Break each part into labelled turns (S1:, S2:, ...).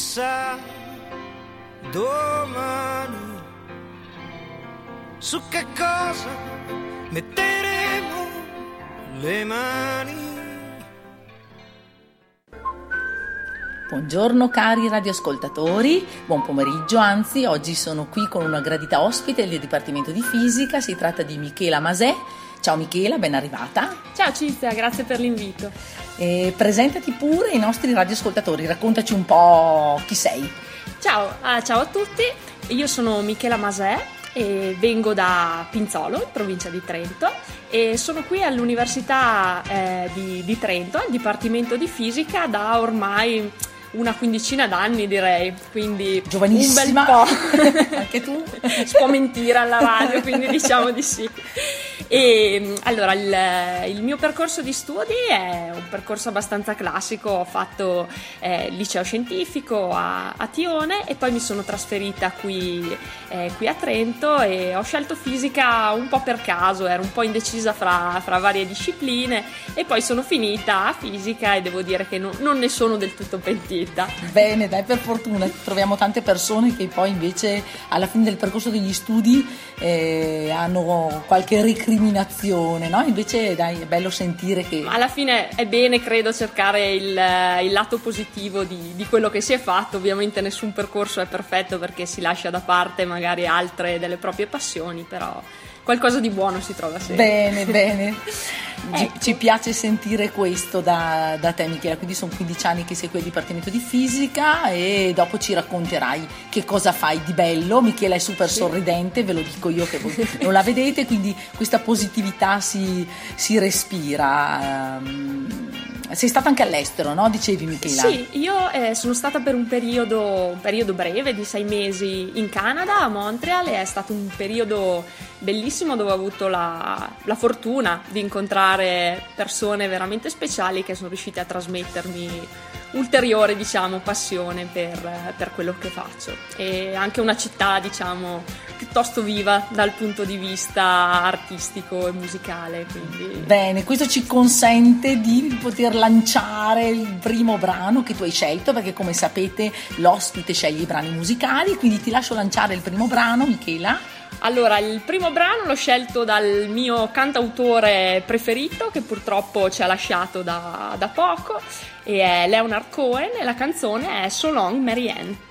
S1: chissà, domani su che cosa metteremo le mani.
S2: Buongiorno cari radioascoltatori, buon pomeriggio, anzi oggi sono qui con una gradita ospite del Dipartimento di Fisica, si tratta di Michela Masè. Ciao Michela, ben arrivata.
S3: Ciao Cinzia, grazie per l'invito.
S2: E presentati pure ai nostri radioascoltatori, raccontaci un po' chi sei.
S3: Ciao, ah, ciao a tutti, io sono Michela Masè e vengo da Pinzolo, in provincia di Trento e sono qui all'Università eh, di, di Trento, al Dipartimento di Fisica da ormai una quindicina d'anni direi, quindi
S2: Giovanissima.
S3: un bel
S2: po'. Anche tu?
S3: si può mentire alla radio, quindi diciamo di sì. E allora il, il, mio percorso di studi è un percorso abbastanza classico, ho fatto eh, liceo scientifico a, a, Tione e poi mi sono trasferita qui, eh, qui, a Trento e ho scelto fisica un po' per caso, ero un po' indecisa fra, fra varie discipline e poi sono finita a fisica e devo dire che no, non ne sono del tutto pentita.
S2: Bene, dai, per fortuna troviamo tante persone che poi invece alla fine del percorso degli studi eh, hanno qualche discriminazione, no? Invece dai, è bello sentire che...
S3: Alla fine è bene, credo, cercare il, il lato positivo di, di, quello che si è fatto. Ovviamente nessun percorso è perfetto perché si lascia da parte magari altre delle proprie passioni, però qualcosa di buono si trova sempre.
S2: Bene, bene. Ecco. Ci piace sentire questo da, da, te Michela, quindi sono 15 anni che sei qui al Dipartimento di Fisica e dopo ci racconterai che cosa fai di bello. Michela è super sì. sorridente, ve lo dico io che voi non la vedete, quindi questa positività si, si respira. Um, sei stata anche all'estero, no? Dicevi Michela?
S3: Sì, io eh, sono stata per un periodo, un periodo, breve di sei mesi in Canada, a Montreal, e è stato un periodo bellissimo dove ho avuto la, la fortuna di incontrare persone veramente speciali che sono riuscite a trasmettermi ulteriore diciamo, passione per, per, quello che faccio. E anche una città diciamo piuttosto viva dal punto di vista artistico e musicale quindi...
S2: bene questo ci consente di poter lanciare il primo brano che tu hai scelto perché come sapete l'ospite sceglie i brani musicali quindi ti lascio lanciare il primo brano Michela
S3: allora, il primo brano l'ho scelto dal mio cantautore preferito, che purtroppo ci ha lasciato da, da poco, e è Leonard Cohen, e la canzone è So Long Marianne.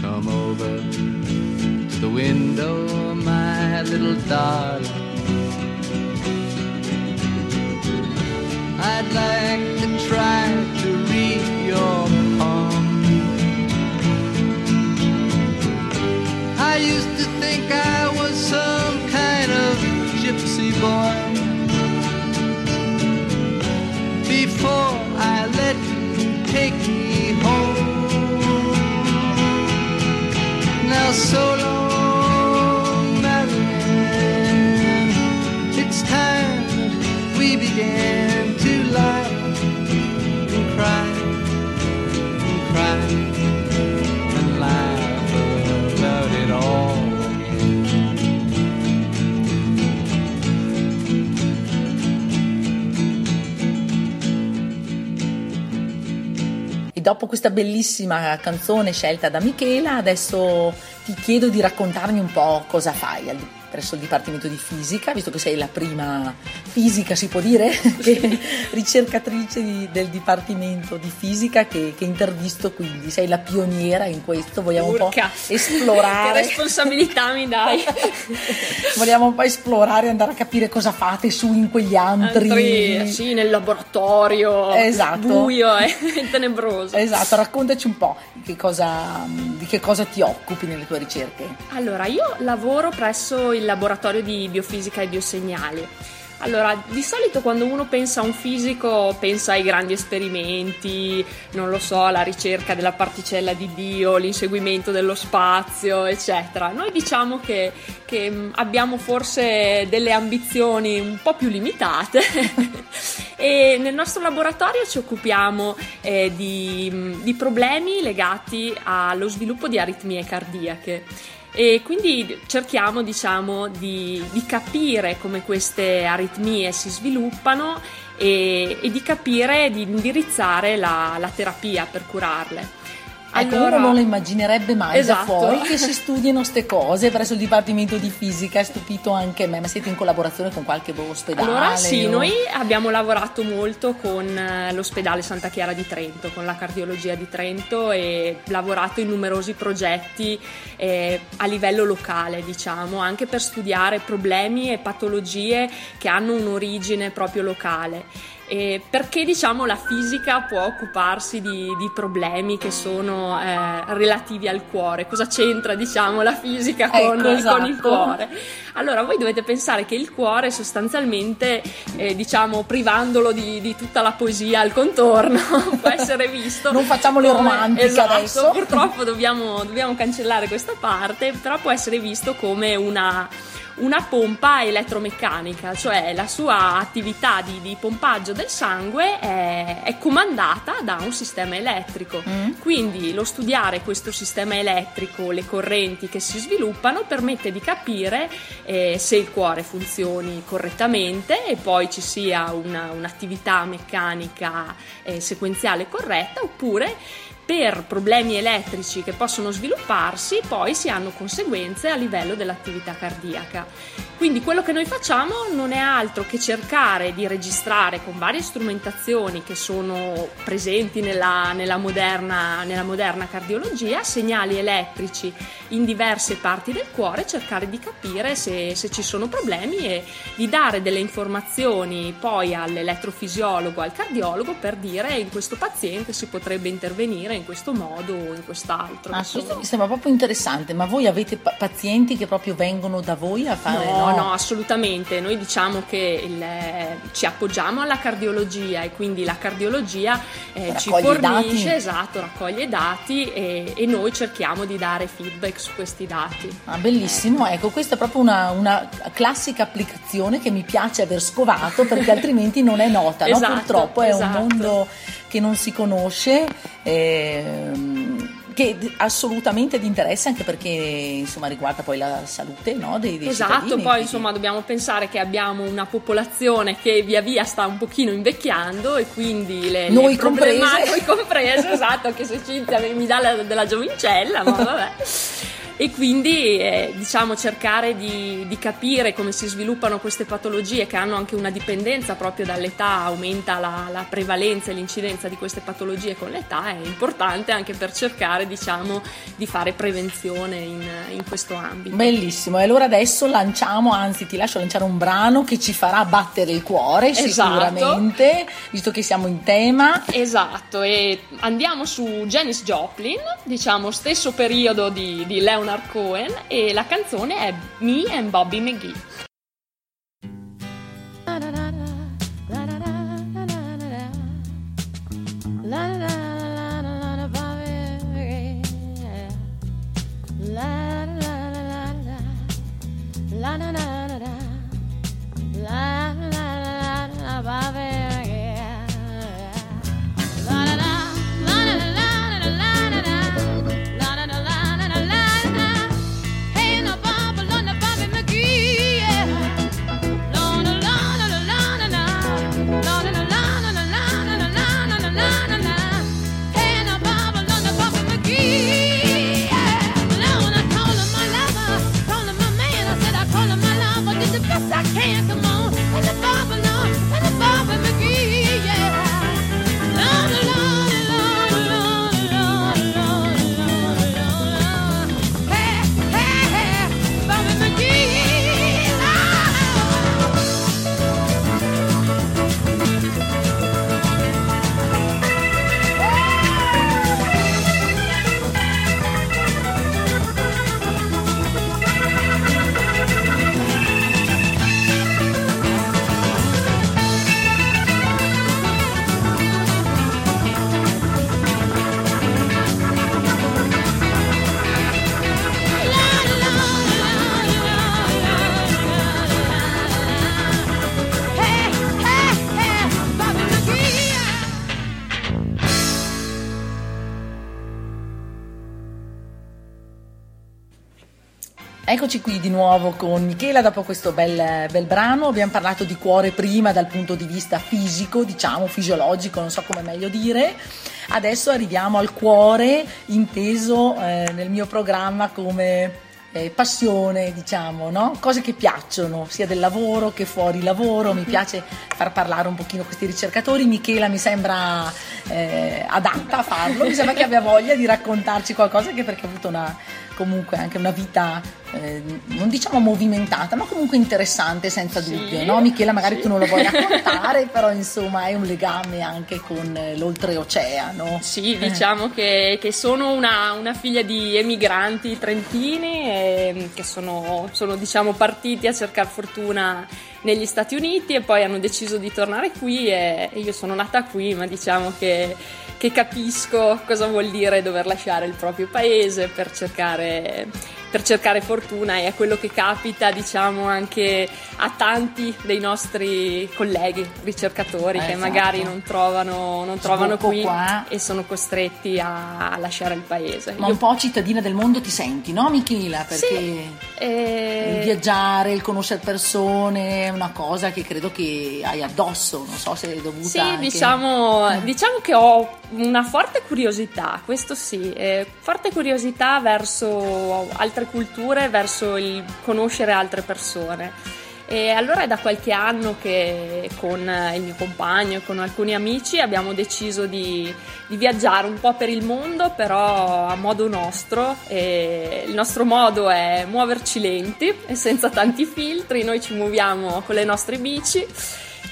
S3: Come over to the window, my little darling. I'd like to try Now so long, Marilyn. It's time we began to lie and cry and cry.
S2: dopo questa bellissima canzone scelta da Michela, adesso ti chiedo di raccontarmi un po' cosa fai presso il Dipartimento di Fisica, visto che sei la prima fisica, si può dire, che, ricercatrice di, del Dipartimento di Fisica che, che, intervisto, quindi sei la pioniera in questo, vogliamo
S3: Urca.
S2: un po' esplorare.
S3: che responsabilità mi dai!
S2: vogliamo un po' esplorare, andare a capire cosa fate su in quegli antri.
S3: antri sì, nel laboratorio,
S2: esatto.
S3: buio e tenebroso.
S2: Esatto, raccontaci un po' che, cosa, di che cosa ti occupi nelle tue ricerche.
S3: Allora, io lavoro presso il laboratorio di biofisica e biosegnali. Allora, di solito quando uno pensa a un fisico pensa ai grandi esperimenti, non lo so, la ricerca della particella di Dio, l'inseguimento dello spazio, eccetera. Noi diciamo che, che mm, abbiamo forse delle ambizioni un po' più limitate e nel nostro laboratorio ci occupiamo eh, di, mm, di problemi legati allo sviluppo di aritmie cardiache e quindi cerchiamo diciamo di, di capire come queste aritmie si sviluppano e, e di capire di indirizzare la, la terapia per curarle.
S2: Ecco, allora, uno non lo immaginerebbe mai esatto. da fuori che si studiano queste cose presso il Dipartimento di Fisica, è stupito anche me, ma siete in collaborazione con qualche ospedale?
S3: Allora sì, o... noi abbiamo lavorato molto con eh, l'ospedale Santa Chiara di Trento, con la cardiologia di Trento e lavorato in numerosi progetti eh, a livello locale, diciamo, anche per studiare problemi e patologie che hanno un'origine proprio locale. Eh, perché diciamo la fisica può occuparsi di, di problemi che sono eh, relativi al cuore? Cosa c'entra diciamo la fisica con, ecco, esatto. con il cuore? Allora voi dovete pensare che il cuore sostanzialmente, eh, diciamo privandolo di, di, tutta la poesia al contorno, può essere visto...
S2: non facciamo le romantiche
S3: esatto,
S2: adesso.
S3: Purtroppo dobbiamo, dobbiamo cancellare questa parte, però può essere visto come una una pompa elettromeccanica, cioè la sua attività di, di pompaggio del sangue è, è, comandata da un sistema elettrico. Mm. Quindi lo studiare questo sistema elettrico, le correnti che si sviluppano, permette di capire eh, se il cuore funzioni correttamente e poi ci sia una, un'attività meccanica eh, sequenziale corretta oppure per problemi elettrici che possono svilupparsi poi si hanno conseguenze a livello dell'attività cardiaca. Quindi quello che noi facciamo non è altro che cercare di registrare con varie strumentazioni che sono presenti nella, nella, moderna, nella moderna cardiologia segnali elettrici in diverse parti del cuore, cercare di capire se, se ci sono problemi e di dare delle informazioni poi all'elettrofisiologo, al cardiologo per dire in questo paziente si potrebbe intervenire in questo modo o in quest'altro.
S2: Ah, questo mi sembra proprio interessante, ma voi avete pazienti che proprio vengono da voi a fare?
S3: No, no, no assolutamente. Noi diciamo che il, ci appoggiamo alla cardiologia e quindi la cardiologia eh, ci fornisce, esatto, raccoglie dati e, e, noi cerchiamo di dare feedback su questi dati.
S2: Ah, bellissimo, ecco, questa è proprio una, una, classica applicazione che mi piace aver scovato perché altrimenti non è nota, esatto, no? purtroppo è esatto. un mondo che non si conosce. Ehm, che assolutamente di interesse anche perché insomma riguarda poi la salute no, dei, dei
S3: esatto
S2: cittadini.
S3: poi insomma dobbiamo pensare che abbiamo una popolazione che via via sta un pochino invecchiando e quindi le,
S2: noi
S3: le
S2: comprese
S3: noi comprese esatto anche se Cinzia mi dà la, della giovincella ma vabbè e quindi eh, diciamo cercare di, di, capire come si sviluppano queste patologie che hanno anche una dipendenza proprio dall'età, aumenta la, la prevalenza e l'incidenza di queste patologie con l'età, è importante anche per cercare diciamo di fare prevenzione in, in questo ambito.
S2: Bellissimo, e allora adesso lanciamo, anzi ti lascio lanciare un brano che ci farà battere il cuore esatto. sicuramente, visto che siamo in tema.
S3: Esatto, e andiamo su Janis Joplin, diciamo stesso periodo di, di Leonard Leonard Cohen e la canzone è Me and Bobby McGee.
S2: Eccoci qui di nuovo con Michela dopo questo bel, bel, brano. Abbiamo parlato di cuore prima dal punto di vista fisico, diciamo fisiologico, non so come meglio dire. Adesso arriviamo al cuore inteso eh, nel mio programma come eh, passione, diciamo, no? cose che piacciono, sia del lavoro che fuori lavoro. Mi piace far parlare un pochino questi ricercatori. Michela mi sembra eh, adatta a farlo, mi sembra che abbia voglia di raccontarci qualcosa, anche perché ha avuto una, comunque anche una vita eh, non diciamo movimentata, ma comunque interessante senza sì, dubbio, no? Michela magari sì. tu non lo vuoi raccontare, però insomma hai un legame anche con eh, l'oltreoceano.
S3: Sì, diciamo che, che, sono una, una, figlia di emigranti trentini eh, che sono, sono diciamo partiti a cercare fortuna negli Stati Uniti e poi hanno deciso di tornare qui e io sono nata qui, ma diciamo che che capisco cosa vuol dire dover lasciare il proprio paese per cercare per cercare fortuna e è quello che capita diciamo anche a tanti dei nostri colleghi ricercatori eh, che esatto. magari non trovano, non trovano qui qua. e sono costretti a lasciare il paese.
S2: Ma Io... un po' cittadina del mondo ti senti, no Michela? Perché sì, eh... il viaggiare, il conoscere persone è una cosa che credo che hai addosso, non so se è dovuta
S3: Sì,
S2: anche...
S3: diciamo, eh. diciamo che ho una forte curiosità, questo sì, eh, forte curiosità verso altre culture, verso il conoscere altre persone. E allora è da qualche anno che con il mio compagno e con alcuni amici abbiamo deciso di, di viaggiare un po' per il mondo, però a modo nostro. E il nostro modo è muoverci lenti e senza tanti filtri, noi ci muoviamo con le nostre bici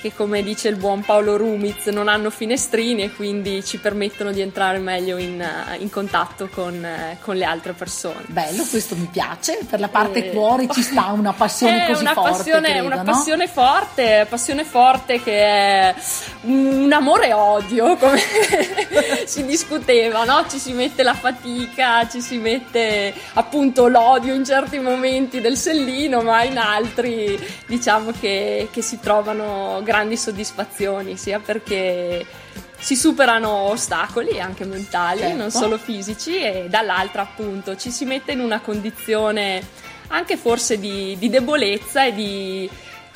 S3: che come dice il buon Paolo Rumiz non hanno finestrini e quindi ci permettono di entrare meglio in, eh, in contatto con, eh, con, le altre persone.
S2: Bello, questo mi piace, per la parte e... cuore ci sta una passione così
S3: una
S2: forte.
S3: Passione,
S2: credo,
S3: una
S2: no?
S3: passione forte, passione forte che è un amore odio, come si discuteva, no? ci si mette la fatica, ci si mette appunto l'odio in certi momenti del sellino, ma in altri diciamo che, che si trovano grandi soddisfazioni, sia perché si superano ostacoli anche mentali, certo. non solo fisici, e dall'altra appunto ci si mette in una condizione anche forse di, di debolezza e di,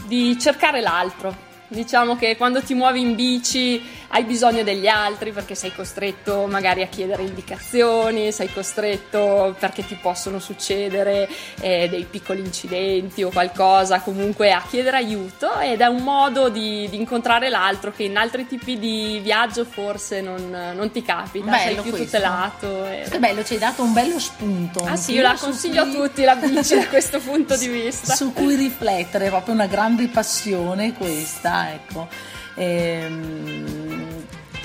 S3: di cercare l'altro. Diciamo che quando ti muovi in bici hai bisogno degli altri perché sei costretto magari a chiedere indicazioni, sei costretto perché ti possono succedere eh, dei piccoli incidenti o qualcosa, comunque a chiedere aiuto ed è un modo di, di incontrare l'altro che in altri tipi di viaggio forse non, non ti capita, bello sei più questo. tutelato.
S2: E... È bello, ci hai dato un bello spunto.
S3: Ah sì, io la consiglio cui... a tutti la bici da questo punto di vista.
S2: Su cui riflettere, è proprio una grande passione questa, ecco. Ehm,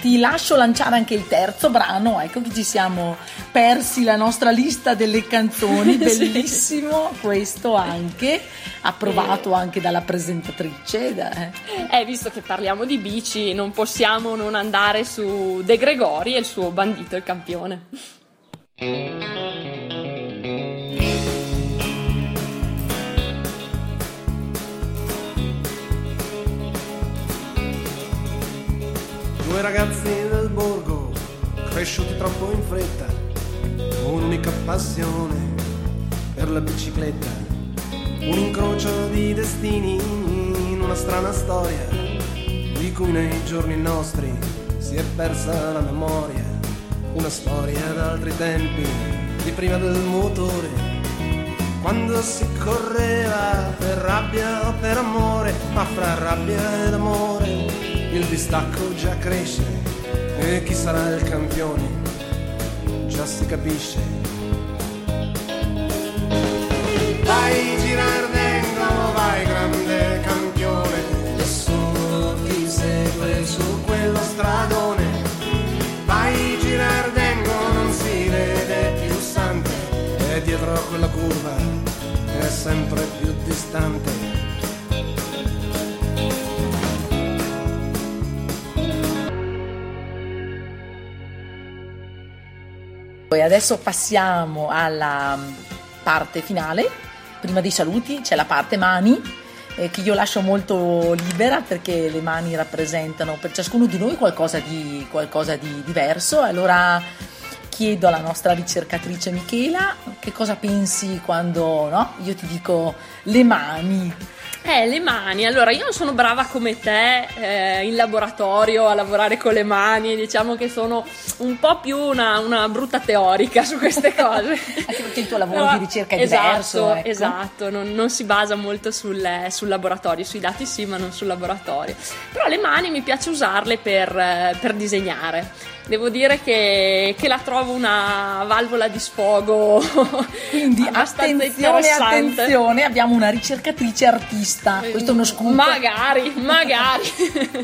S2: ti lascio lanciare anche il terzo brano, ecco che ci siamo persi la nostra lista delle canzoni, bellissimo sì. questo anche, approvato eh. anche dalla presentatrice.
S3: Eh. eh, visto che parliamo di bici, non possiamo non andare su De Gregori e il suo bandito il campione.
S4: Due ragazzi del borgo, cresciuti troppo in fretta, un'unica passione per la bicicletta, un incrocio di destini in una strana storia, di cui nei giorni nostri si è persa la memoria, una storia d'altri tempi, di prima del motore, quando si correva per rabbia o per amore, ma fra rabbia ed amore il distacco già cresce e chi sarà il campione già si capisce. Vai girardendo, vai grande campione, nessuno ti segue su quello stradone. Vai girardengo, non si vede più sante, e dietro quella curva è sempre più distante
S2: adesso passiamo alla parte finale. Prima dei saluti c'è la parte mani eh, che io lascio molto libera perché le mani rappresentano per ciascuno di noi qualcosa di, qualcosa di diverso. Allora chiedo alla nostra ricercatrice Michela che cosa pensi quando no? io ti dico le mani.
S3: Eh, le mani. Allora, io non sono brava come te eh, in laboratorio a lavorare con le mani, diciamo che sono un po' più una, una brutta teorica su queste cose.
S2: Anche perché il tuo lavoro Però, di ricerca è
S3: esatto,
S2: diverso.
S3: Ecco. Esatto, non, non, si basa molto sul, sul, laboratorio, sui dati sì, ma non sul laboratorio. Però le mani mi piace usarle per, per disegnare devo dire che, che, la trovo una valvola di sfogo.
S2: Quindi attenzione, attenzione, abbiamo una ricercatrice artista. Questo è uno scoop.
S3: Magari, magari.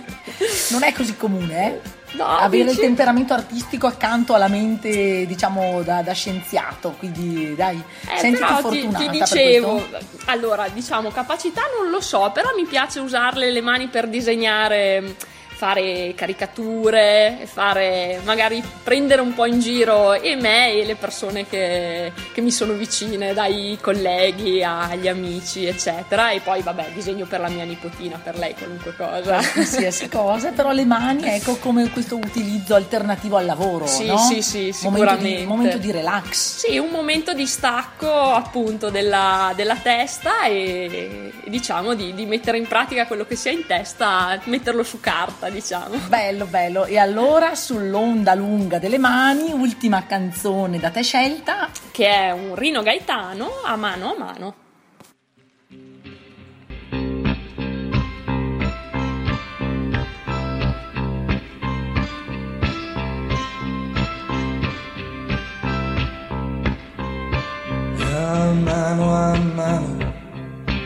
S2: non è così comune, eh? No, avere dici... il temperamento artistico accanto alla mente, diciamo, da, da scienziato. Quindi, dai,
S3: eh,
S2: sentiti
S3: fortunata. Ti, ti dicevo, allora, diciamo, capacità non lo so, però mi piace usarle le mani per disegnare fare caricature, fare magari prendere un po' in giro e me e le persone che, che mi sono vicine, dai colleghi agli amici, eccetera. E poi, vabbè, disegno per la mia nipotina, per lei qualunque cosa.
S2: Qualsiasi cosa, però le mani, ecco, come questo utilizzo alternativo al lavoro.
S3: Sì,
S2: no?
S3: sì, sì, sicuramente.
S2: Un momento, di relax.
S3: Sì, un momento di stacco appunto della, della testa e, e diciamo di, di mettere in pratica quello che si ha in testa, metterlo su carta diciamo.
S2: Bello, bello. E allora sull'onda lunga delle mani, ultima canzone da te scelta.
S3: Che è un Rino Gaetano a mano a mano.
S5: a mano a mano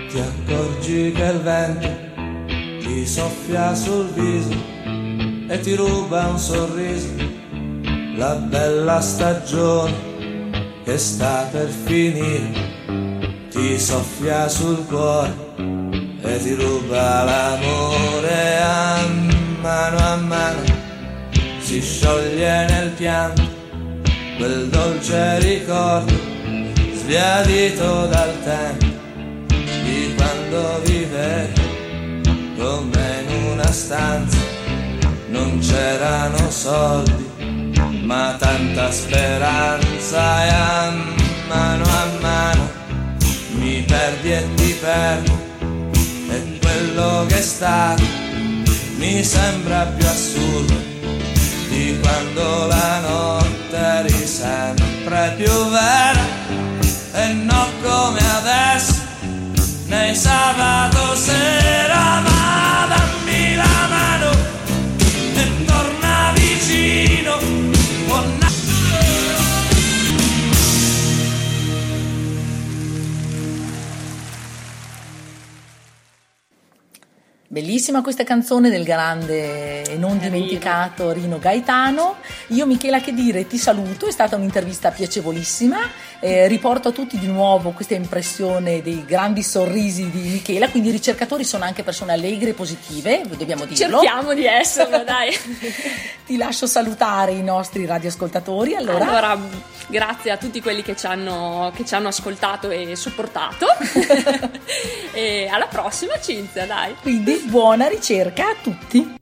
S5: ti accorgi che il vento ti soffia sul viso e ti ruba un sorriso, la bella stagione che sta per finire, ti soffia sul cuore e ti ruba l'amore a mano a mano, si scioglie nel pianto quel dolce ricordo sbiadito dal tempo di quando vivevi una stanza non c'erano soldi, ma tanta speranza e a mano a mano mi perdi e ti perdo. E quello che è stato mi sembra più assurdo di quando la notte eri sempre più vera e non come adesso nei sabato sera
S2: Bellissima questa canzone del grande e non dimenticato Rino Gaetano. Io Michela che dire, ti saluto, è stata un'intervista piacevolissima. Eh, riporto a tutti di nuovo questa impressione dei grandi sorrisi di Michela, quindi i ricercatori sono anche persone allegre e positive, dobbiamo dirlo.
S3: Cerchiamo di esserlo, dai.
S2: ti lascio salutare i nostri radioascoltatori. Allora,
S3: allora grazie a tutti quelli che ci hanno, che ci hanno ascoltato e supportato. e alla prossima Cinzia, dai.
S2: Quindi buona ricerca a tutti!